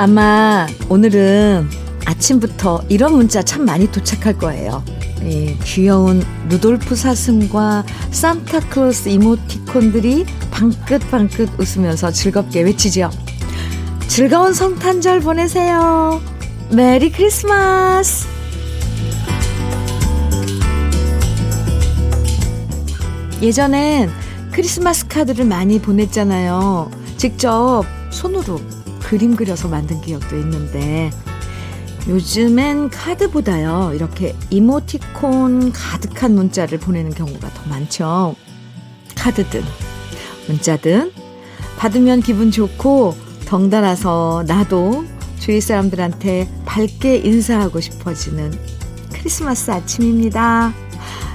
아마 오늘은 아침부터 이런 문자 참 많이 도착할 거예요. 예, 귀여운 루돌프 사슴과 산타클로스 이모티콘들이 방긋방긋 웃으면서 즐겁게 외치죠. 즐거운 성탄절 보내세요. 메리 크리스마스! 예전엔 크리스마스 카드를 많이 보냈잖아요. 직접 손으로 그림 그려서 만든 기억도 있는데 요즘엔 카드보다요 이렇게 이모티콘 가득한 문자를 보내는 경우가 더 많죠. 카드든 문자든 받으면 기분 좋고 덩달아서 나도 주위 사람들한테 밝게 인사하고 싶어지는 크리스마스 아침입니다.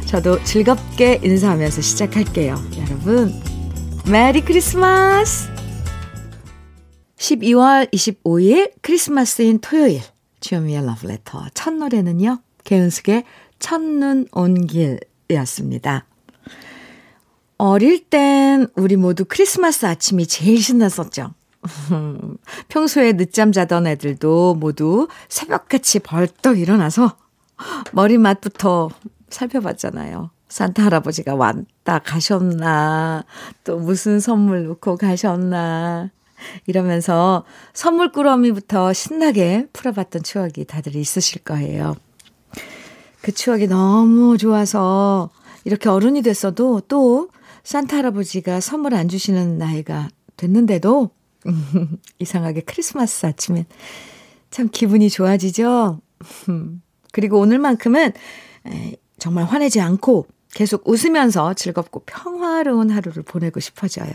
저도 즐겁게 인사하면서 시작할게요. 여러분, 메리 크리스마스! 12월 25일 크리스마스인 토요일 주현미의 러브레터 첫 노래는요. 개은숙의 첫눈 온 길이었습니다. 어릴 땐 우리 모두 크리스마스 아침이 제일 신났었죠. 평소에 늦잠 자던 애들도 모두 새벽같이 벌떡 일어나서 머리맡부터 살펴봤잖아요. 산타 할아버지가 왔다 가셨나, 또 무슨 선물 놓고 가셨나, 이러면서 선물 꾸러미부터 신나게 풀어봤던 추억이 다들 있으실 거예요. 그 추억이 너무 좋아서 이렇게 어른이 됐어도 또 산타 할아버지가 선물 안 주시는 나이가 됐는데도 이상하게 크리스마스 아침엔 참 기분이 좋아지죠? 그리고 오늘만큼은 정말 화내지 않고 계속 웃으면서 즐겁고 평화로운 하루를 보내고 싶어져요.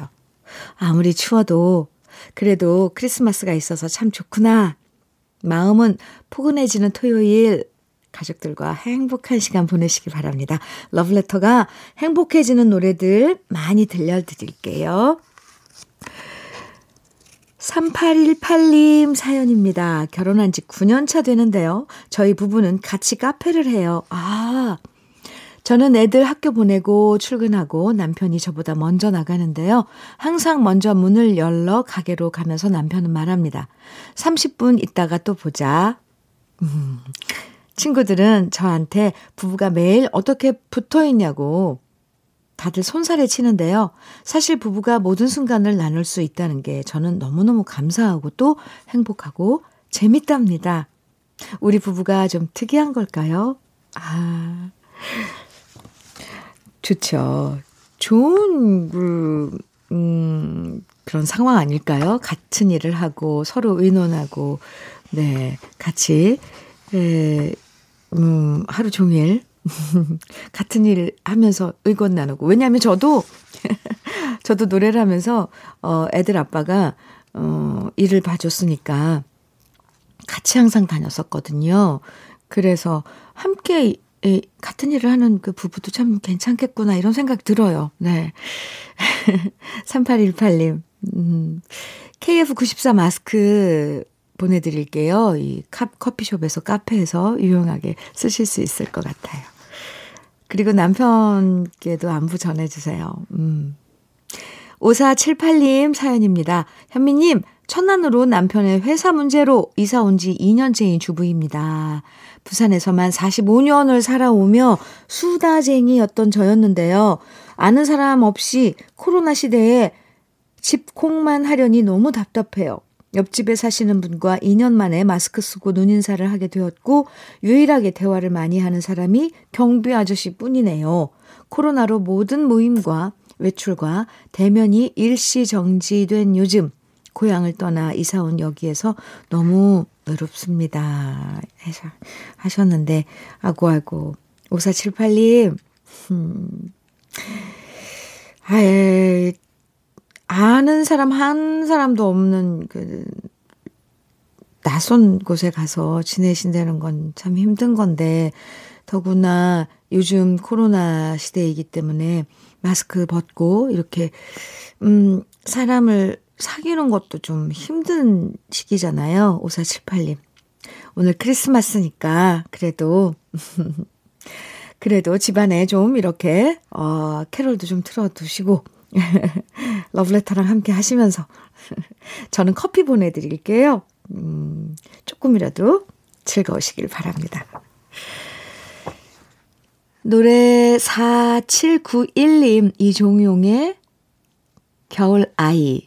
아무리 추워도 그래도 크리스마스가 있어서 참 좋구나. 마음은 포근해지는 토요일 가족들과 행복한 시간 보내시기 바랍니다. 러브레터가 행복해지는 노래들 많이 들려드릴게요. 3818님 사연입니다. 결혼한 지 9년 차 되는데요. 저희 부부는 같이 카페를 해요. 아, 저는 애들 학교 보내고 출근하고 남편이 저보다 먼저 나가는데요. 항상 먼저 문을 열러 가게로 가면서 남편은 말합니다. 30분 있다가 또 보자. 음, 친구들은 저한테 부부가 매일 어떻게 붙어 있냐고 다들 손살에 치는데요. 사실 부부가 모든 순간을 나눌 수 있다는 게 저는 너무너무 감사하고 또 행복하고 재밌답니다. 우리 부부가 좀 특이한 걸까요? 아. 좋죠. 좋은, 그, 음, 그런 상황 아닐까요? 같은 일을 하고 서로 의논하고, 네, 같이, 에, 음, 하루 종일 같은 일 하면서 의견 나누고. 왜냐하면 저도, 저도 노래를 하면서, 어, 애들 아빠가, 어, 일을 봐줬으니까 같이 항상 다녔었거든요. 그래서 함께 에, 같은 일을 하는 그 부부도 참 괜찮겠구나 이런 생각 들어요. 네. 3818님. 음, KF94 마스크 보내 드릴게요. 이 컵, 커피숍에서 카페에서 유용하게 쓰실 수 있을 것 같아요. 그리고 남편께도 안부 전해 주세요. 음. 5478님 사연입니다. 현미님, 천안으로 남편의 회사 문제로 이사 온 지 2년째인 주부입니다. 부산에서만 45년을 살아오며 수다쟁이였던 저였는데요. 아는 사람 없이 코로나 시대에 집콕만 하려니 너무 답답해요. 옆집에 사시는 분과 2년 만에 마스크 쓰고 눈인사를 하게 되었고 유일하게 대화를 많이 하는 사람이 경비 아저씨 뿐이네요. 코로나로 모든 모임과 외출과 대면이 일시 정지된 요즘 고향을 떠나 이사 온 여기에서 너무 외롭습니다. 하셨는데, 아고, 아고. 5478님, 음, 아예, 아는 사람 한 사람도 없는 그, 낯선 곳에 가서 지내신다는 건 참 힘든 건데, 더구나 요즘 코로나 시대이기 때문에 마스크 벗고 이렇게 음 사람을 사귀는 것도 좀 힘든 시기잖아요. 5478님. 오늘 크리스마스니까 그래도 그래도 집안에 좀 이렇게 어 캐롤도 좀 틀어 두시고 러브레터랑 함께 하시면서 저는 커피 보내 드릴게요. 음, 조금이라도 즐거우시길 바랍니다. 노래 4791님 이종용의 겨울 아이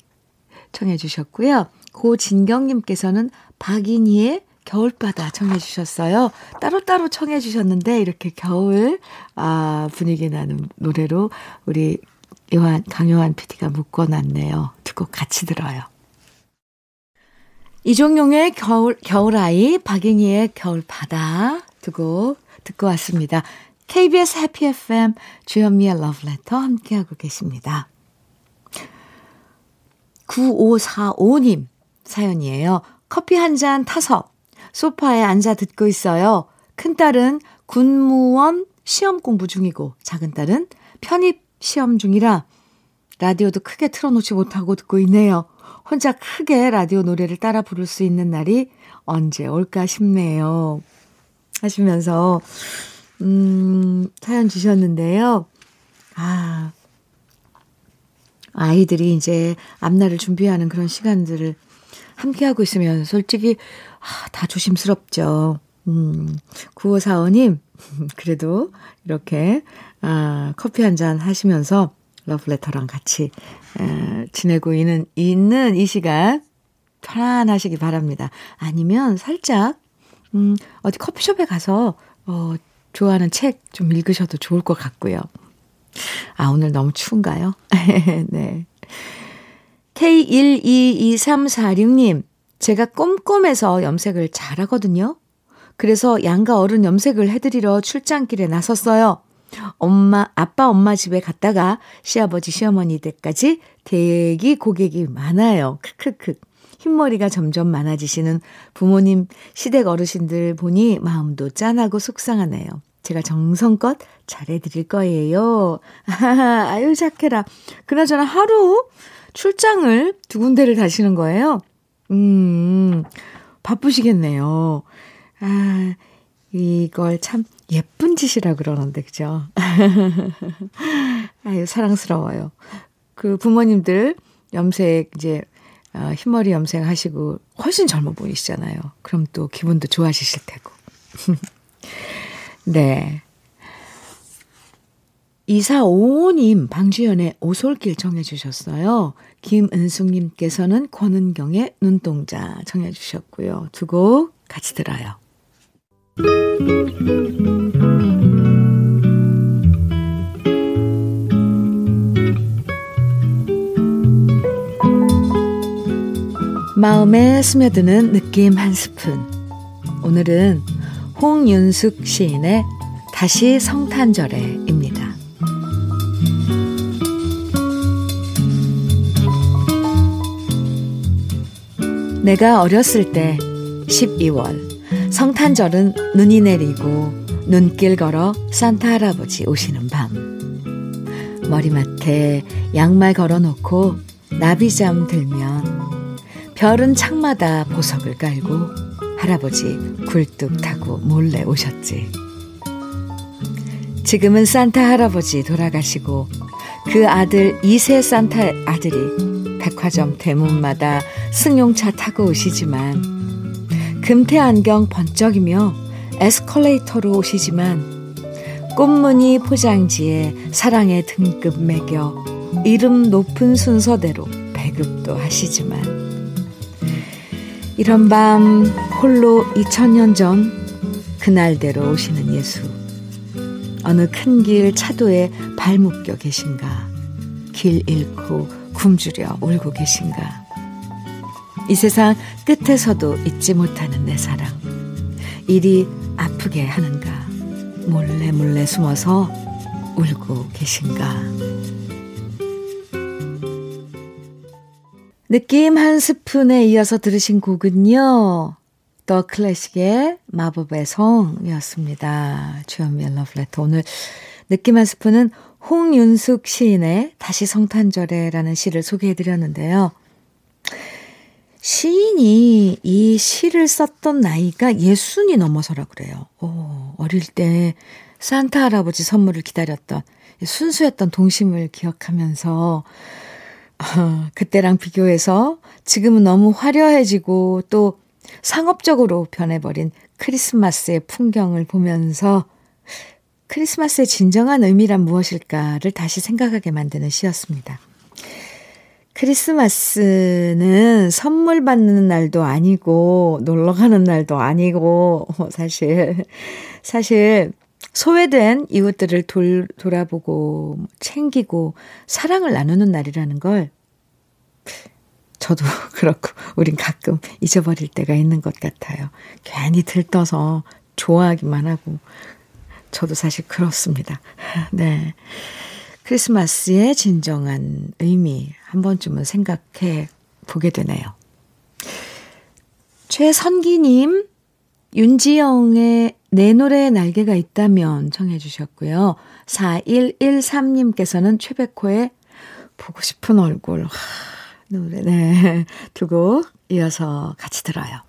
청해 주셨고요. 고진경님께서는 박인희의 겨울바다 청해 주셨어요. 따로따로 청해 주셨는데 이렇게 겨울 아 분위기 나는 노래로 우리 요한 강요한 PD가 묶어놨네요. 두 곡 같이 들어요. 이종용의 겨울 겨울아이, 박인희의 겨울바다 두 곡 듣고 왔습니다. KBS 해피 FM 주현미의 러브레터 함께하고 계십니다. 9545님 사연이에요. 커피 한 잔 타서 소파에 앉아 듣고 있어요. 큰딸은 군무원 시험 공부 중이고 작은딸은 편입 시험 중이라 라디오도 크게 틀어놓지 못하고 듣고 있네요. 혼자 크게 라디오 노래를 따라 부를 수 있는 날이 언제 올까 싶네요. 하시면서 음, 사연 주셨는데요. 아, 아이들이 이제 앞날을 준비하는 그런 시간들을 함께하고 있으면 솔직히, 아, 다 조심스럽죠. 음, 9545님, 그래도 이렇게, 아, 커피 한 잔 하시면서 러브레터랑 같이, 에, 지내고 있는, 있는 이 시간 편안하시기 바랍니다. 아니면 살짝, 음, 어디 커피숍에 가서, 어, 좋아하는 책 좀 읽으셔도 좋을 것 같고요. 아, 오늘 너무 추운가요? 네. K122346님, 제가 꼼꼼해서 염색을 잘하거든요. 그래서 양가 어른 염색을 해드리러 출장길에 나섰어요. 엄마, 아빠, 엄마 집에 갔다가 시아버지, 시어머니 댁까지 대기 고객이 많아요. 크크크. 흰머리가 점점 많아지시는 부모님 시댁 어르신들 보니 마음도 짠하고 속상하네요. 제가 정성껏 잘해드릴 거예요. 아유, 착해라. 그나저나 하루 출장을 두 군데를 다시는 거예요. 음, 바쁘시겠네요. 아, 이걸 참 예쁜 짓이라 그러는데, 그죠? 아유, 사랑스러워요. 그 부모님들 염색 이제 어, 흰머리 염색 하시고 훨씬 젊어 보이시잖아요. 그럼 또 기분도 좋아지실 테고. 네. 2455님 방주연의 오솔길 정해 주셨어요. 김은숙님께서는 권은경의 눈동자 정해 주셨고요. 두 곡 같이 들어요. 마음에 스며드는 느낌 한 스푼. 오늘은 홍윤숙 시인의 다시 성탄절에입니다. 내가 어렸을 때 12월 성탄절은 눈이 내리고 눈길 걸어 산타 할아버지 오시는 밤 머리맡에 양말 걸어놓고 나비잠 들면 별은 창마다 보석을 깔고 할아버지 굴뚝 타고 몰래 오셨지. 지금은 산타 할아버지 돌아가시고 그 아들 이세 산타 아들이 백화점 대문마다 승용차 타고 오시지만 금태 안경 번쩍이며 에스컬레이터로 오시지만 꽃무늬 포장지에 사랑의 등급 매겨 이름 높은 순서대로 배급도 하시지만 이런 밤 홀로 2000년 전 그날대로 오시는 예수. 어느 큰 길 차도에 발 묶여 계신가? 길 잃고 굶주려 울고 계신가? 이 세상 끝에서도 잊지 못하는 내 사랑. 일이 아프게 하는가? 몰래 몰래 숨어서 울고 계신가? 느낌 한 스푼에 이어서 들으신 곡은요. 더 클래식의 마법의 성이었습니다. 주현미의 러브레터. 오늘 느낌 한 스푼은 홍윤숙 시인의 다시 성탄절에라는 시를 소개해 드렸는데요. 시인이 이 시를 썼던 나이가 예순이 넘어서라 그래요. 오, 어릴 때 산타 할아버지 선물을 기다렸던 순수했던 동심을 기억하면서 어, 그때랑 비교해서 지금은 너무 화려해지고 또 상업적으로 변해버린 크리스마스의 풍경을 보면서 크리스마스의 진정한 의미란 무엇일까를 다시 생각하게 만드는 시였습니다. 크리스마스는 선물 받는 날도 아니고 놀러 가는 날도 아니고 사실 사실 소외된 이웃들을 돌, 돌아보고 챙기고 사랑을 나누는 날이라는 걸 저도 그렇고 우린 가끔 잊어버릴 때가 있는 것 같아요. 괜히 들떠서 좋아하기만 하고 저도 사실 그렇습니다. 네. 크리스마스의 진정한 의미 한 번쯤은 생각해 보게 되네요. 최선기님, 윤지영의 내 노래에 날개가 있다면 청해 주셨고요. 4113님께서는 최백호의 보고 싶은 얼굴. 하, 노래, 네. 두곡 이어서 같이 들어요.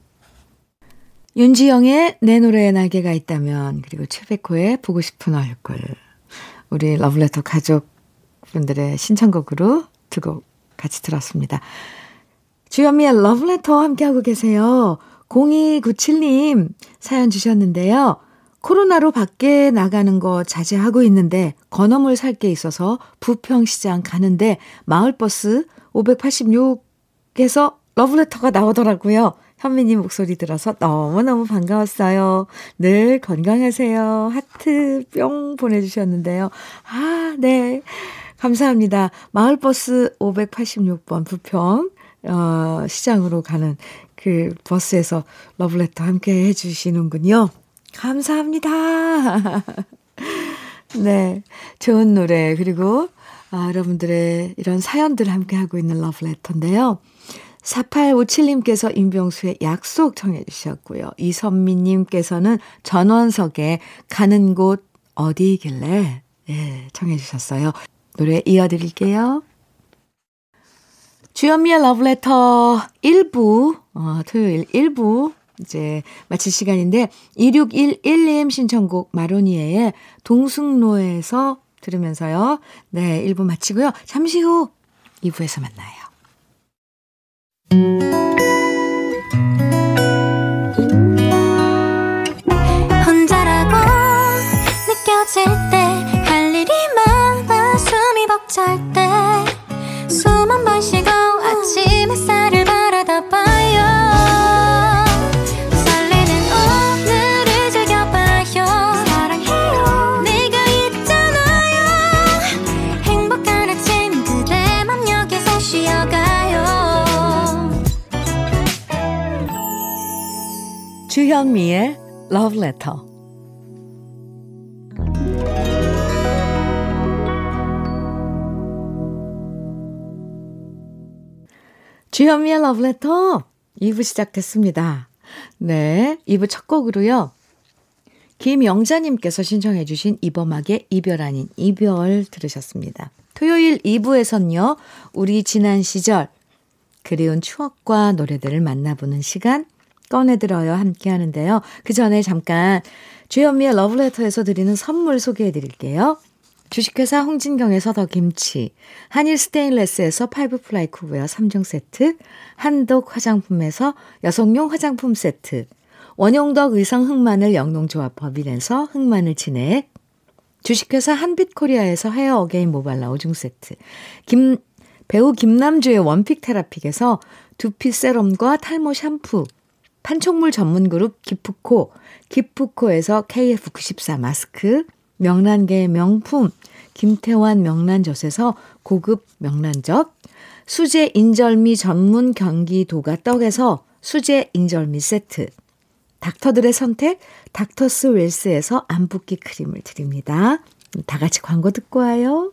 윤지영의 내 노래에 날개가 있다면, 그리고 최백호의 보고 싶은 얼굴. 우리 러블레터 가족분들의 신청곡으로 두 곡 같이 들었습니다. 주현미의 러블레터 함께하고 계세요. 0297님 사연 주셨는데요. 코로나로 밖에 나가는 거 자제하고 있는데 건어물 살 게 있어서 부평시장 가는데 마을버스 586에서 러브레터가 나오더라고요. 현미님 목소리 들어서 너무너무 반가웠어요. 늘 건강하세요. 하트 뿅 보내주셨는데요. 아, 네. 감사합니다. 마을버스 586번 부평, 어, 시장으로 가는 그 버스에서 러브레터 함께 해주시는군요. 감사합니다. 네. 좋은 노래, 그리고 아, 여러분들의 이런 사연들 함께하고 있는 러브레터인데요. 4857님께서 임병수의 약속 청해 주셨고요. 이선미님께서는 전원석에 가는 곳 어디길래 예, 청해 주셨어요. 노래 이어드릴게요. 주현미의 러브레터 1부, 어, 토요일 1부, 이제 마칠 시간인데, 2611님 신청곡 마로니에의 동승로에서 들으면서요. 네, 1부 마치고요. 잠시 후 2부에서 만나요. 혼자라고 느껴질 때, 할 일이 많아 숨이 벅찰 때, 주현미의 Love Letter. 주현미의 Love Letter 2부 시작됐습니다. 네, 2부 첫 곡으로요. 김영자님께서 신청해 주신 이범학의 이별 아닌 이별 들으셨습니다. 토요일 2부에선요. 우리 지난 시절 그리운 추억과 노래들을 만나보는 시간 꺼내들어요 함께 하는데요. 그 전에 잠깐 주현미의 러브레터에서 드리는 선물 소개해 드릴게요. 주식회사 홍진경에서 더 김치, 한일 스테인레스에서 five ply cookware 3종 세트, 한독 화장품에서 여성용 화장품 세트, 원용덕 의성 흑마늘 영농조합 법인에서 흑마늘 진액, 주식회사 한빛코리아에서 헤어 어게인 모발라 5종 세트, 김, 배우 김남주의 원픽 테라픽에서 두피 세럼과 탈모 샴푸, 판촉물 전문 그룹 기프코, 기프코에서 KF94 마스크, 명란계의 명품, 김태환 명란젓에서 고급 명란젓, 수제 인절미 전문 경기도가 떡에서 수제 인절미 세트, 닥터들의 선택, 닥터스 웰스에서 안붓기 크림을 드립니다. 다 같이 광고 듣고 와요.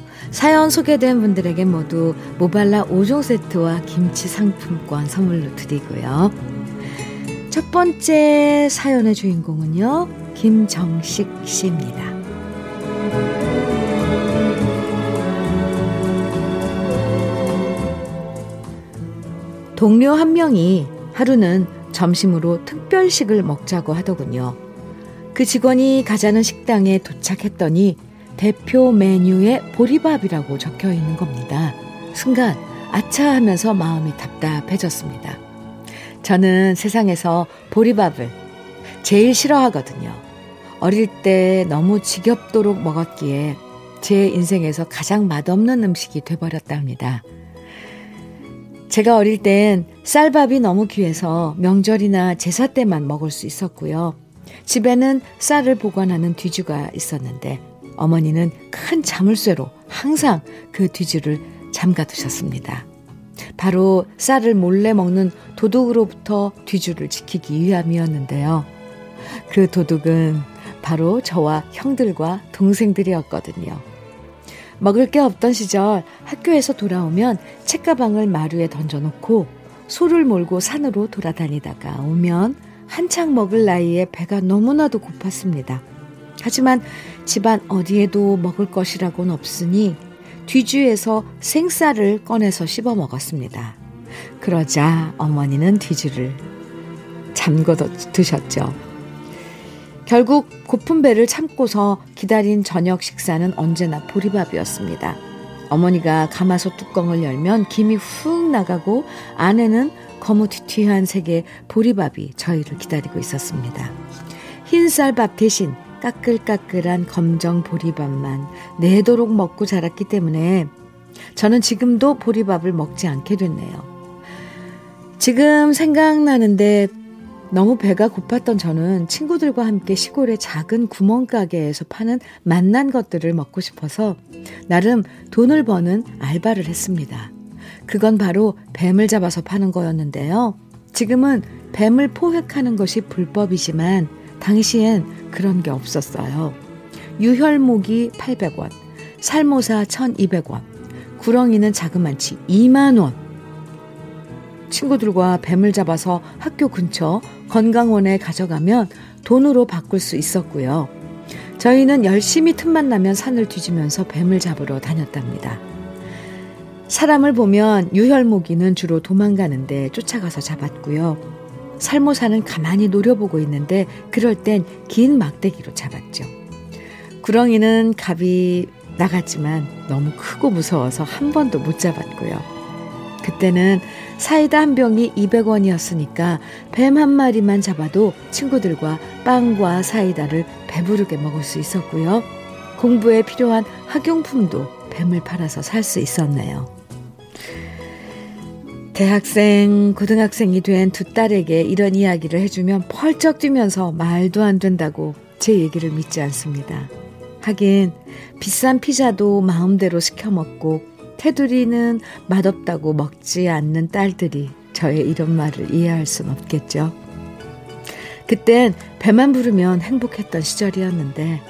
사연 소개된 분들에게 모두 모발라 5종 세트와 김치 상품권 선물로 드리고요. 첫 번째 사연의 주인공은요, 김정식 씨입니다. 동료 한 명이 하루는 점심으로 특별식을 먹자고 하더군요. 그 직원이 가자는 식당에 도착했더니 대표 메뉴에 보리밥이라고 적혀 있는 겁니다. 순간 아차 하면서 마음이 답답해졌습니다. 저는 세상에서 보리밥을 제일 싫어하거든요. 어릴 때 너무 지겹도록 먹었기에 제 인생에서 가장 맛없는 음식이 돼버렸답니다. 제가 어릴 땐 쌀밥이 너무 귀해서 명절이나 제사 때만 먹을 수 있었고요. 집에는 쌀을 보관하는 뒤주가 있었는데 어머니는 큰 자물쇠로 항상 그 뒤주를 잠가 두셨습니다. 바로 쌀을 몰래 먹는 도둑으로부터 뒤주를 지키기 위함이었는데요. 그 도둑은 바로 저와 형들과 동생들이었거든요. 먹을 게 없던 시절 학교에서 돌아오면 책가방을 마루에 던져놓고 소를 몰고 산으로 돌아다니다가 오면 한창 먹을 나이에 배가 너무나도 고팠습니다. 하지만 집안 어디에도 먹을 것이라고는 없으니 뒤주에서 생쌀을 꺼내서 씹어 먹었습니다. 그러자 어머니는 뒤주를 잠궈 두셨죠. 결국 고픈 배를 참고서 기다린 저녁 식사는 언제나 보리밥이었습니다. 어머니가 가마솥 뚜껑을 열면 김이 훅 나가고 안에는 거무튀튀한 색의 보리밥이 저희를 기다리고 있었습니다. 흰쌀밥 대신 까끌까끌한 검정 보리밥만 내도록 먹고 자랐기 때문에 저는 지금도 보리밥을 먹지 않게 됐네요. 지금 생각나는데 너무 배가 고팠던 저는 친구들과 함께 시골의 작은 구멍가게에서 파는 맛난 것들을 먹고 싶어서 나름 돈을 버는 알바를 했습니다. 그건 바로 뱀을 잡아서 파는 거였는데요. 지금은 뱀을 포획하는 것이 불법이지만 당시엔 그런 게 없었어요. 유혈목이 800원, 살모사 1200원, 구렁이는 자그만치 2만원. 친구들과 뱀을 잡아서 학교 근처 건강원에 가져가면 돈으로 바꿀 수 있었고요. 저희는 열심히 틈만 나면 산을 뒤지면서 뱀을 잡으러 다녔답니다. 사람을 보면 유혈모기는 주로 도망가는데 쫓아가서 잡았고요. 살모사는 가만히 노려보고 있는데 그럴 땐 긴 막대기로 잡았죠. 구렁이는 갑이 나갔지만 너무 크고 무서워서 한 번도 못 잡았고요. 그때는 사이다 한 병이 200원이었으니까 뱀 한 마리만 잡아도 친구들과 빵과 사이다를 배부르게 먹을 수 있었고요. 공부에 필요한 학용품도 뱀을 팔아서 살 수 있었네요. 대학생, 고등학생이 된 두 딸에게 이런 이야기를 해주면 펄쩍 뛰면서 말도 안 된다고 제 얘기를 믿지 않습니다. 하긴 비싼 피자도 마음대로 시켜 먹고 테두리는 맛없다고 먹지 않는 딸들이 저의 이런 말을 이해할 순 없겠죠. 그땐 배만 부르면 행복했던 시절이었는데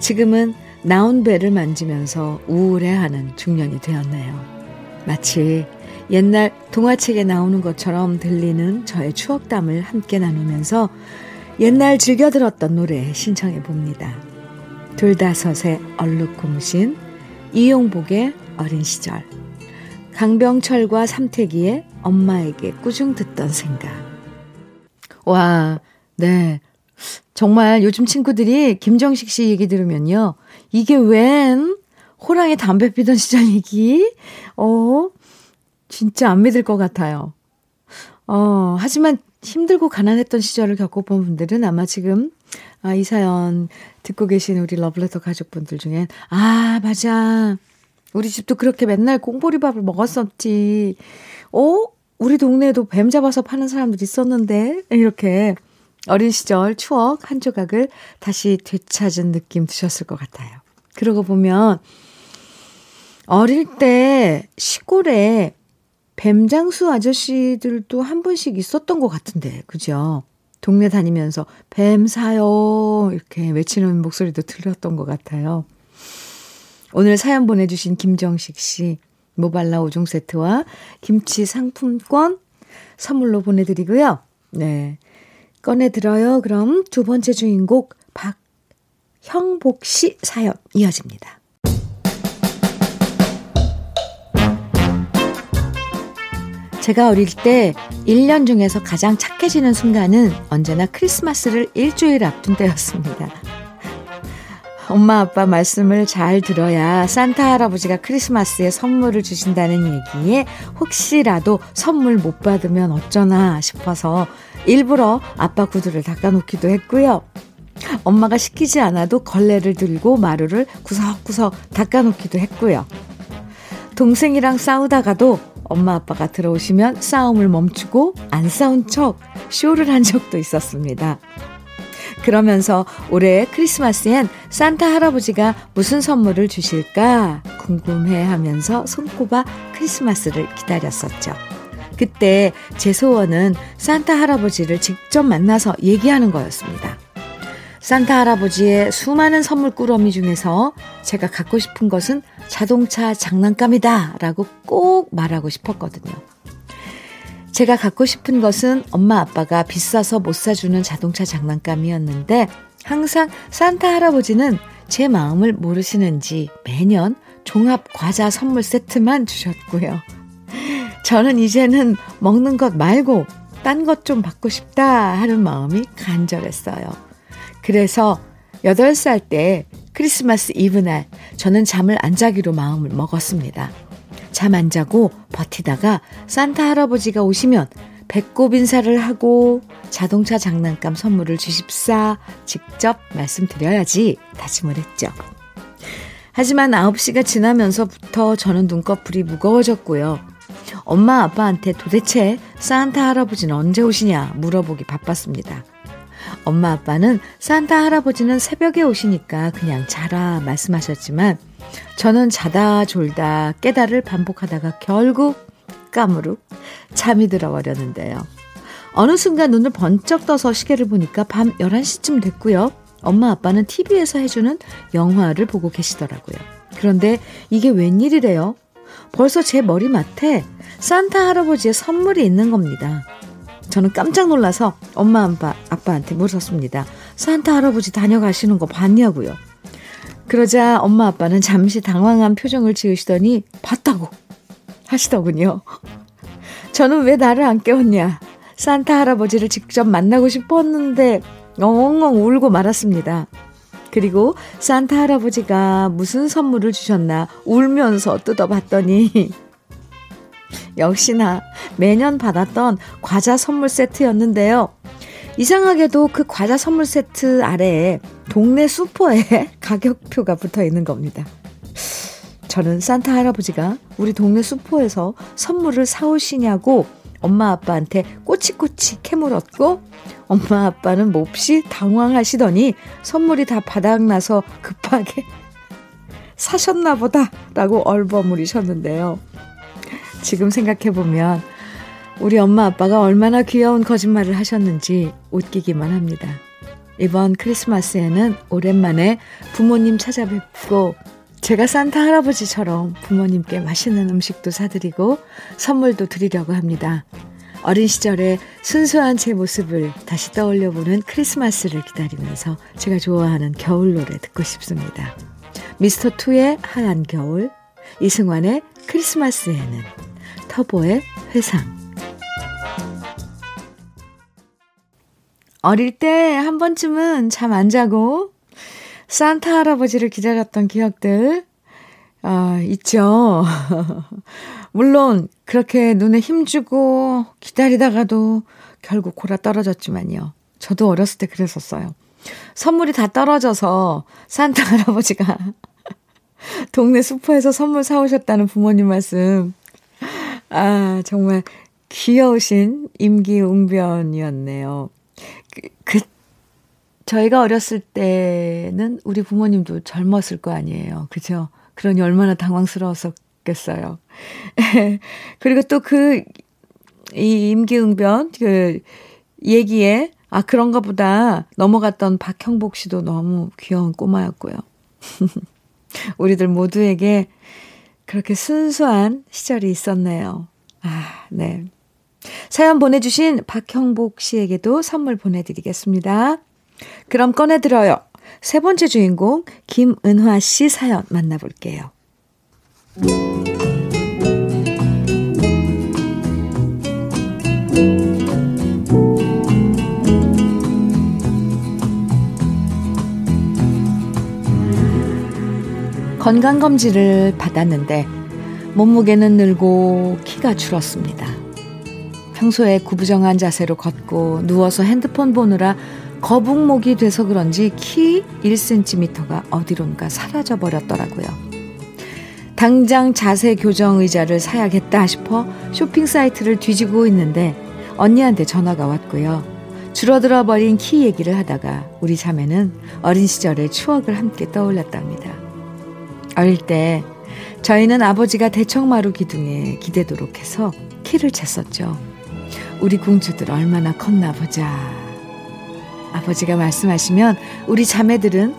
지금은 나온 배를 만지면서 우울해하는 중년이 되었네요. 마치 옛날 동화책에 나오는 것처럼 들리는 저의 추억담을 함께 나누면서 옛날 즐겨 들었던 노래 신청해 봅니다. 둘다섯의 얼룩공신, 이용복의 어린 시절. 강병철과 삼태기의 엄마에게 꾸중 듣던 생각. 와, 네. 정말 요즘 친구들이 김정식 씨 얘기 들으면요. 이게 웬 호랑이 담배 피던 시절 얘기? 어, 진짜 안 믿을 것 같아요. 어, 하지만 힘들고 가난했던 시절을 겪어본 분들은 아마 지금 아, 이 사연 듣고 계신 우리 러블레터 가족분들 중엔 아, 맞아. 우리 집도 그렇게 맨날 꽁보리밥을 먹었었지. 어? 우리 동네에도 뱀 잡아서 파는 사람들 있었는데? 이렇게 어린 시절 추억 한 조각을 다시 되찾은 느낌 드셨을 것 같아요. 그러고 보면 어릴 때 시골에 뱀장수 아저씨들도 한 분씩 있었던 것 같은데, 그죠? 동네 다니면서 뱀 사요 이렇게 외치는 목소리도 들렸던 것 같아요. 오늘 사연 보내주신 김정식 씨 모발라 5종 세트와 김치 상품권 선물로 보내드리고요. 네. 꺼내 들어요. 그럼 두 번째 주인공 박형복 씨 사연 이어집니다. 제가 어릴 때 1년 중에서 가장 착해지는 순간은 언제나 크리스마스를 일주일 앞둔 때였습니다. 엄마 아빠 말씀을 잘 들어야 산타 할아버지가 크리스마스에 선물을 주신다는 얘기에 혹시라도 선물 못 받으면 어쩌나 싶어서 일부러 아빠 구두를 닦아놓기도 했고요. 엄마가 시키지 않아도 걸레를 들고 마루를 구석구석 닦아놓기도 했고요. 동생이랑 싸우다가도 엄마 아빠가 들어오시면 싸움을 멈추고 안 싸운 척 쇼를 한 적도 있었습니다. 그러면서 올해 크리스마스엔 산타 할아버지가 무슨 선물을 주실까 궁금해 하면서 손꼽아 크리스마스를 기다렸었죠. 그때 제 소원은 산타 할아버지를 직접 만나서 얘기하는 거였습니다. 산타 할아버지의 수많은 선물 꾸러미 중에서 제가 갖고 싶은 것은 자동차 장난감이다 라고 꼭 말하고 싶었거든요. 제가 갖고 싶은 것은 엄마 아빠가 비싸서 못 사주는 자동차 장난감이었는데 항상 산타 할아버지는 제 마음을 모르시는지 매년 종합 과자 선물 세트만 주셨고요. 저는 이제는 먹는 것 말고 딴 것 좀 받고 싶다 하는 마음이 간절했어요. 그래서 8살 때 크리스마스 이브날 저는 잠을 안 자기로 마음을 먹었습니다. 잠 안 자고 버티다가 산타 할아버지가 오시면 배꼽 인사를 하고 자동차 장난감 선물을 주십사 직접 말씀드려야지 다짐을 했죠. 하지만 9시가 지나면서부터 저는 눈꺼풀이 무거워졌고요. 엄마 아빠한테 도대체 산타 할아버지는 언제 오시냐 물어보기 바빴습니다. 엄마 아빠는 산타 할아버지는 새벽에 오시니까 그냥 자라 말씀하셨지만 저는 자다 졸다 깨달을 반복하다가 결국 까무룩 잠이 들어버렸는데요. 어느 순간 눈을 번쩍 떠서 시계를 보니까 밤 11시쯤 됐고요. 엄마 아빠는 TV에서 해주는 영화를 보고 계시더라고요. 그런데 이게 웬일이래요? 벌써 제 머리맡에 산타 할아버지의 선물이 있는 겁니다. 저는 깜짝 놀라서 엄마 아빠, 아빠한테 물었습니다. 산타 할아버지 다녀가시는 거 봤냐고요. 그러자 엄마 아빠는 잠시 당황한 표정을 지으시더니 봤다고 하시더군요. 저는 왜 나를 안 깨웠냐. 산타 할아버지를 직접 만나고 싶었는데 엉엉 울고 말았습니다. 그리고 산타 할아버지가 무슨 선물을 주셨나 울면서 뜯어봤더니 역시나 매년 받았던 과자 선물 세트였는데요. 이상하게도 그 과자 선물 세트 아래에 동네 슈퍼에 가격표가 붙어 있는 겁니다. 저는 산타 할아버지가 우리 동네 슈퍼에서 선물을 사오시냐고 엄마 아빠한테 꼬치꼬치 캐물었고 엄마 아빠는 몹시 당황하시더니 선물이 다 바닥나서 급하게 사셨나 보다라고 얼버무리셨는데요. 지금 생각해보면 우리 엄마 아빠가 얼마나 귀여운 거짓말을 하셨는지 웃기기만 합니다. 이번 크리스마스에는 오랜만에 부모님 찾아뵙고 제가 산타 할아버지처럼 부모님께 맛있는 음식도 사드리고 선물도 드리려고 합니다. 어린 시절의 순수한 제 모습을 다시 떠올려보는 크리스마스를 기다리면서 제가 좋아하는 겨울 노래 듣고 싶습니다. 미스터 투의 하얀 겨울, 이승환의 크리스마스에는 터보의 회상. 어릴 때 한 번쯤은 잠 안 자고 산타 할아버지를 기다렸던 기억들, 아, 있죠. 물론, 그렇게 눈에 힘주고 기다리다가도 결국 골아 떨어졌지만요. 저도 어렸을 때 그랬었어요. 선물이 다 떨어져서 산타 할아버지가 동네 슈퍼에서 선물 사오셨다는 부모님 말씀 아, 정말 귀여우신 임기응변이었네요. 그, 그, 저희가 어렸을 때는 우리 부모님도 젊었을 거 아니에요. 그죠? 그러니 얼마나 당황스러웠었겠어요. 그리고 또 그, 이 임기응변, 그, 얘기에 아, 그런가 보다. 넘어갔던 박형복 씨도 너무 귀여운 꼬마였고요. 우리들 모두에게 그렇게 순수한 시절이 있었네요. 아, 네. 사연 보내주신 박형복 씨에게도 선물 보내드리겠습니다. 그럼 꺼내들어요. 세 번째 주인공 김은화 씨 사연 만나볼게요. 건강검진을 받았는데 몸무게는 늘고 키가 줄었습니다. 평소에 구부정한 자세로 걷고 누워서 핸드폰 보느라 거북목이 돼서 그런지 키 1cm가 어디론가 사라져 버렸더라고요. 당장 자세 교정 의자를 사야겠다 싶어 쇼핑 사이트를 뒤지고 있는데 언니한테 전화가 왔고요. 줄어들어 버린 키 얘기를 하다가 우리 자매는 어린 시절의 추억을 함께 떠올렸답니다. 어릴 때 저희는 아버지가 대청마루 기둥에 기대도록 해서 키를 쟀었죠. 우리 공주들 얼마나 컸나 보자. 아버지가 말씀하시면 우리 자매들은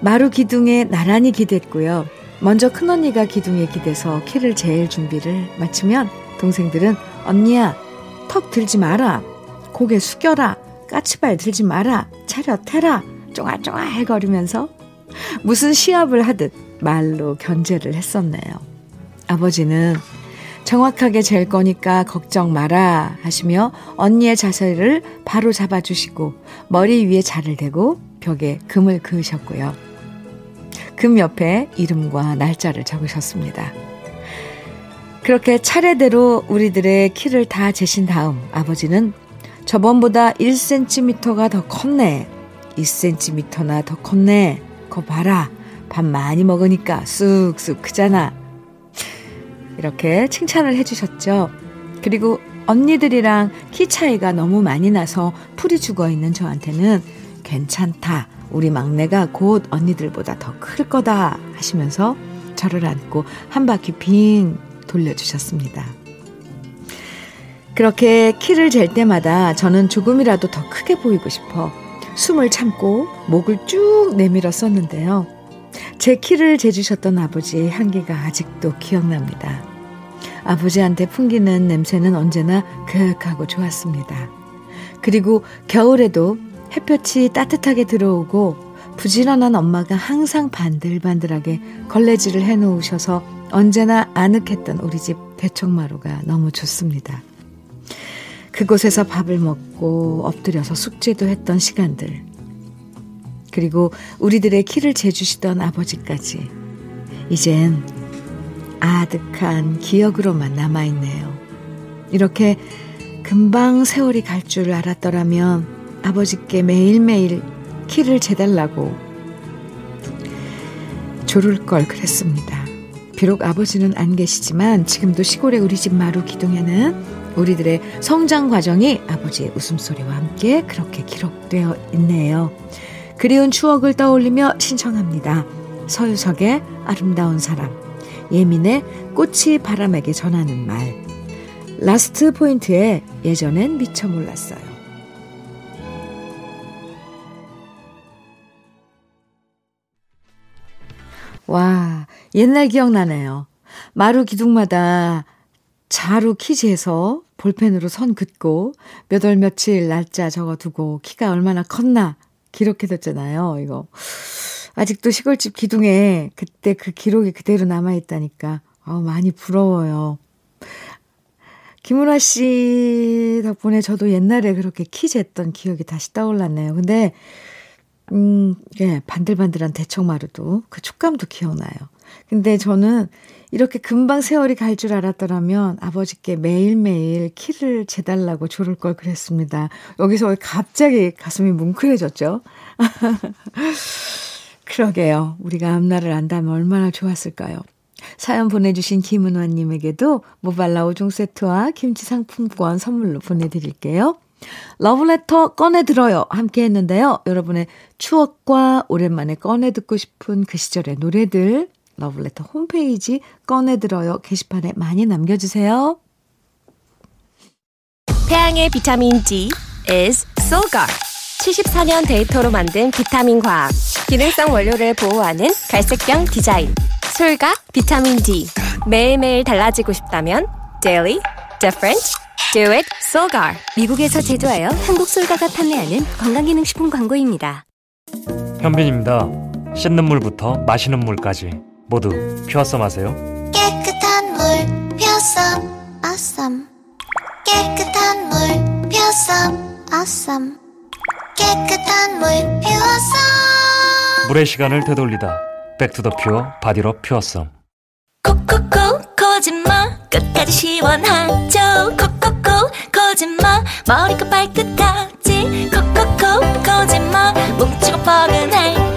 마루 기둥에 나란히 기댔고요. 먼저 큰언니가 기둥에 기대서 키를 잴 준비를 마치면 동생들은 언니야 턱 들지 마라 고개 숙여라 까치발 들지 마라 차렷해라 쫑알쫑알 거리면서 무슨 시합을 하듯 말로 견제를 했었네요. 아버지는 정확하게 잴 거니까 걱정 마라 하시며 언니의 자세를 바로 잡아주시고 머리 위에 자를 대고 벽에 금을 그으셨고요. 금 옆에 이름과 날짜를 적으셨습니다. 그렇게 차례대로 우리들의 키를 다 재신 다음 아버지는 저번보다 1cm가 더 컸네. 2cm나 더 컸네. 거 봐라. 밥 많이 먹으니까 쑥쑥 크잖아. 이렇게 칭찬을 해주셨죠. 그리고 언니들이랑 키 차이가 너무 많이 나서 풀이 죽어 있는 저한테는 괜찮다. 우리 막내가 곧 언니들보다 더 클 거다 하시면서 저를 안고 한 바퀴 빙 돌려주셨습니다. 그렇게 키를 잴 때마다 저는 조금이라도 더 크게 보이고 싶어 숨을 참고 목을 쭉 내밀었었는데요. 제 키를 재주셨던 아버지의 향기가 아직도 기억납니다. 아버지한테 풍기는 냄새는 언제나 그윽하고 좋았습니다. 그리고 겨울에도 햇볕이 따뜻하게 들어오고 부지런한 엄마가 항상 반들반들하게 걸레질을 해놓으셔서 언제나 아늑했던 우리 집 대청마루가 너무 좋습니다. 그곳에서 밥을 먹고 엎드려서 숙제도 했던 시간들. 그리고 우리들의 키를 재주시던 아버지까지. 이젠 아득한 기억으로만 남아있네요. 이렇게 금방 세월이 갈 줄 알았더라면 아버지께 매일매일 키를 재달라고 조를 걸 그랬습니다. 비록 아버지는 안 계시지만 지금도 시골의 우리 집 마루 기둥에는 우리들의 성장 과정이 아버지의 웃음소리와 함께 그렇게 기록되어 있네요. 그리운 추억을 떠올리며 신청합니다. 서유석의 아름다운 사람, 예민의 꽃이 바람에게 전하는 말, 라스트 포인트에 예전엔 미처 몰랐어요. 와, 옛날 기억나네요. 마루 기둥마다 자루 키즈에서 볼펜으로 선 긋고 몇 월 며칠 날짜 적어두고 키가 얼마나 컸나 기록해뒀잖아요. 이거. 아직도 시골집 기둥에 그때 그 기록이 그대로 남아있다니까. 아 많이 부러워요. 김은아 씨 덕분에 저도 옛날에 그렇게 키 쟀던 기억이 다시 떠올랐네요. 근데, 음, 예, 반들반들한 대청마루도 그 촉감도 기억나요. 근데 저는 이렇게 금방 세월이 갈 줄 알았더라면 아버지께 매일매일 키를 재달라고 조를 걸 그랬습니다. 여기서 갑자기 가슴이 뭉클해졌죠? 그러게요. 우리가 앞날을 안다면 얼마나 좋았을까요? 사연 보내주신 김은화님에게도 모발라 5종 세트와 김치 상품권 선물로 보내드릴게요. 러브레터 꺼내들어요. 함께 했는데요. 여러분의 추억과 오랜만에 꺼내듣고 싶은 그 시절의 노래들 러블레터 홈페이지 꺼내들어요 게시판에 많이 남겨주세요. 태양의 비타민 D is Solgar. 74년 데이터로 만든 비타민 과학. 기능성 원료를 보호하는 갈색병 디자인. 솔각 비타민 D. 매일매일 달라지고 싶다면 Daily Different Do It Solgar. 미국에서 제조하여 한국 솔가가 판매하는 건강기능식품 광고입니다. 현빈입니다. 씻는 물부터 마시는 물까지 모두 퓨어썸 하세요. 깨끗한 물 퓨어썸 깨끗한 물 퓨어썸 깨끗한 물 퓨어썸 물의 시간을 되돌리다. Back to the pure body로 퓨어썸. 콕콕콕 거짓말 끝까지 시원하죠? 콕콕콕 거짓말 머리끝 발끝까지. 콕콕콕 거짓말 뭉치고 뻐근할 땐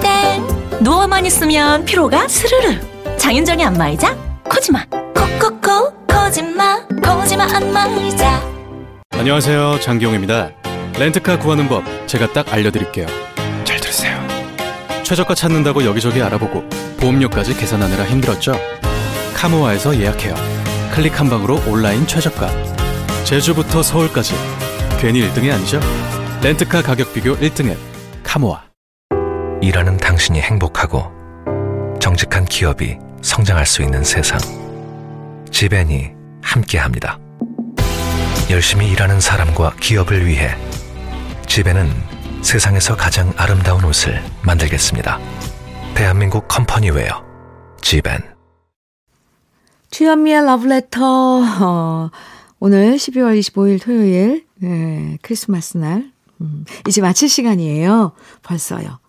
누워만 있으면 피로가 스르르 장윤정의 안마의자 코지마 콕콕콕 거짓말 거짓말 안마의자 안녕하세요. 장기용입니다. 렌트카 구하는 법 제가 딱 알려드릴게요. 잘 들으세요. 최저가 찾는다고 여기저기 알아보고 보험료까지 계산하느라 힘들었죠? 카모아에서 예약해요. 클릭 한 방으로 온라인 최저가. 제주부터 서울까지. 괜히 1등이 아니죠? 렌트카 가격 비교 1등 앱 카모아. 일하는 당신이 행복하고 정직한 기업이 성장할 수 있는 세상. 지벤이 함께합니다. 열심히 일하는 사람과 기업을 위해 지벤은 세상에서 가장 아름다운 옷을 만들겠습니다. 대한민국 company wear 지벤. 주현미의 러브레터. 어, 오늘 12월 25일 토요일, 네, 크리스마스 날. 음, 이제 마칠 시간이에요. 벌써요.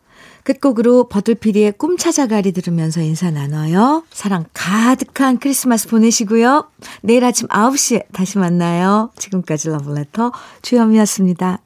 끝곡으로 버들피리의 꿈 찾아가리 들으면서 인사 나눠요. 사랑 가득한 크리스마스 보내시고요. 내일 아침 9시에 다시 만나요. 지금까지 러브레터 주현미였습니다.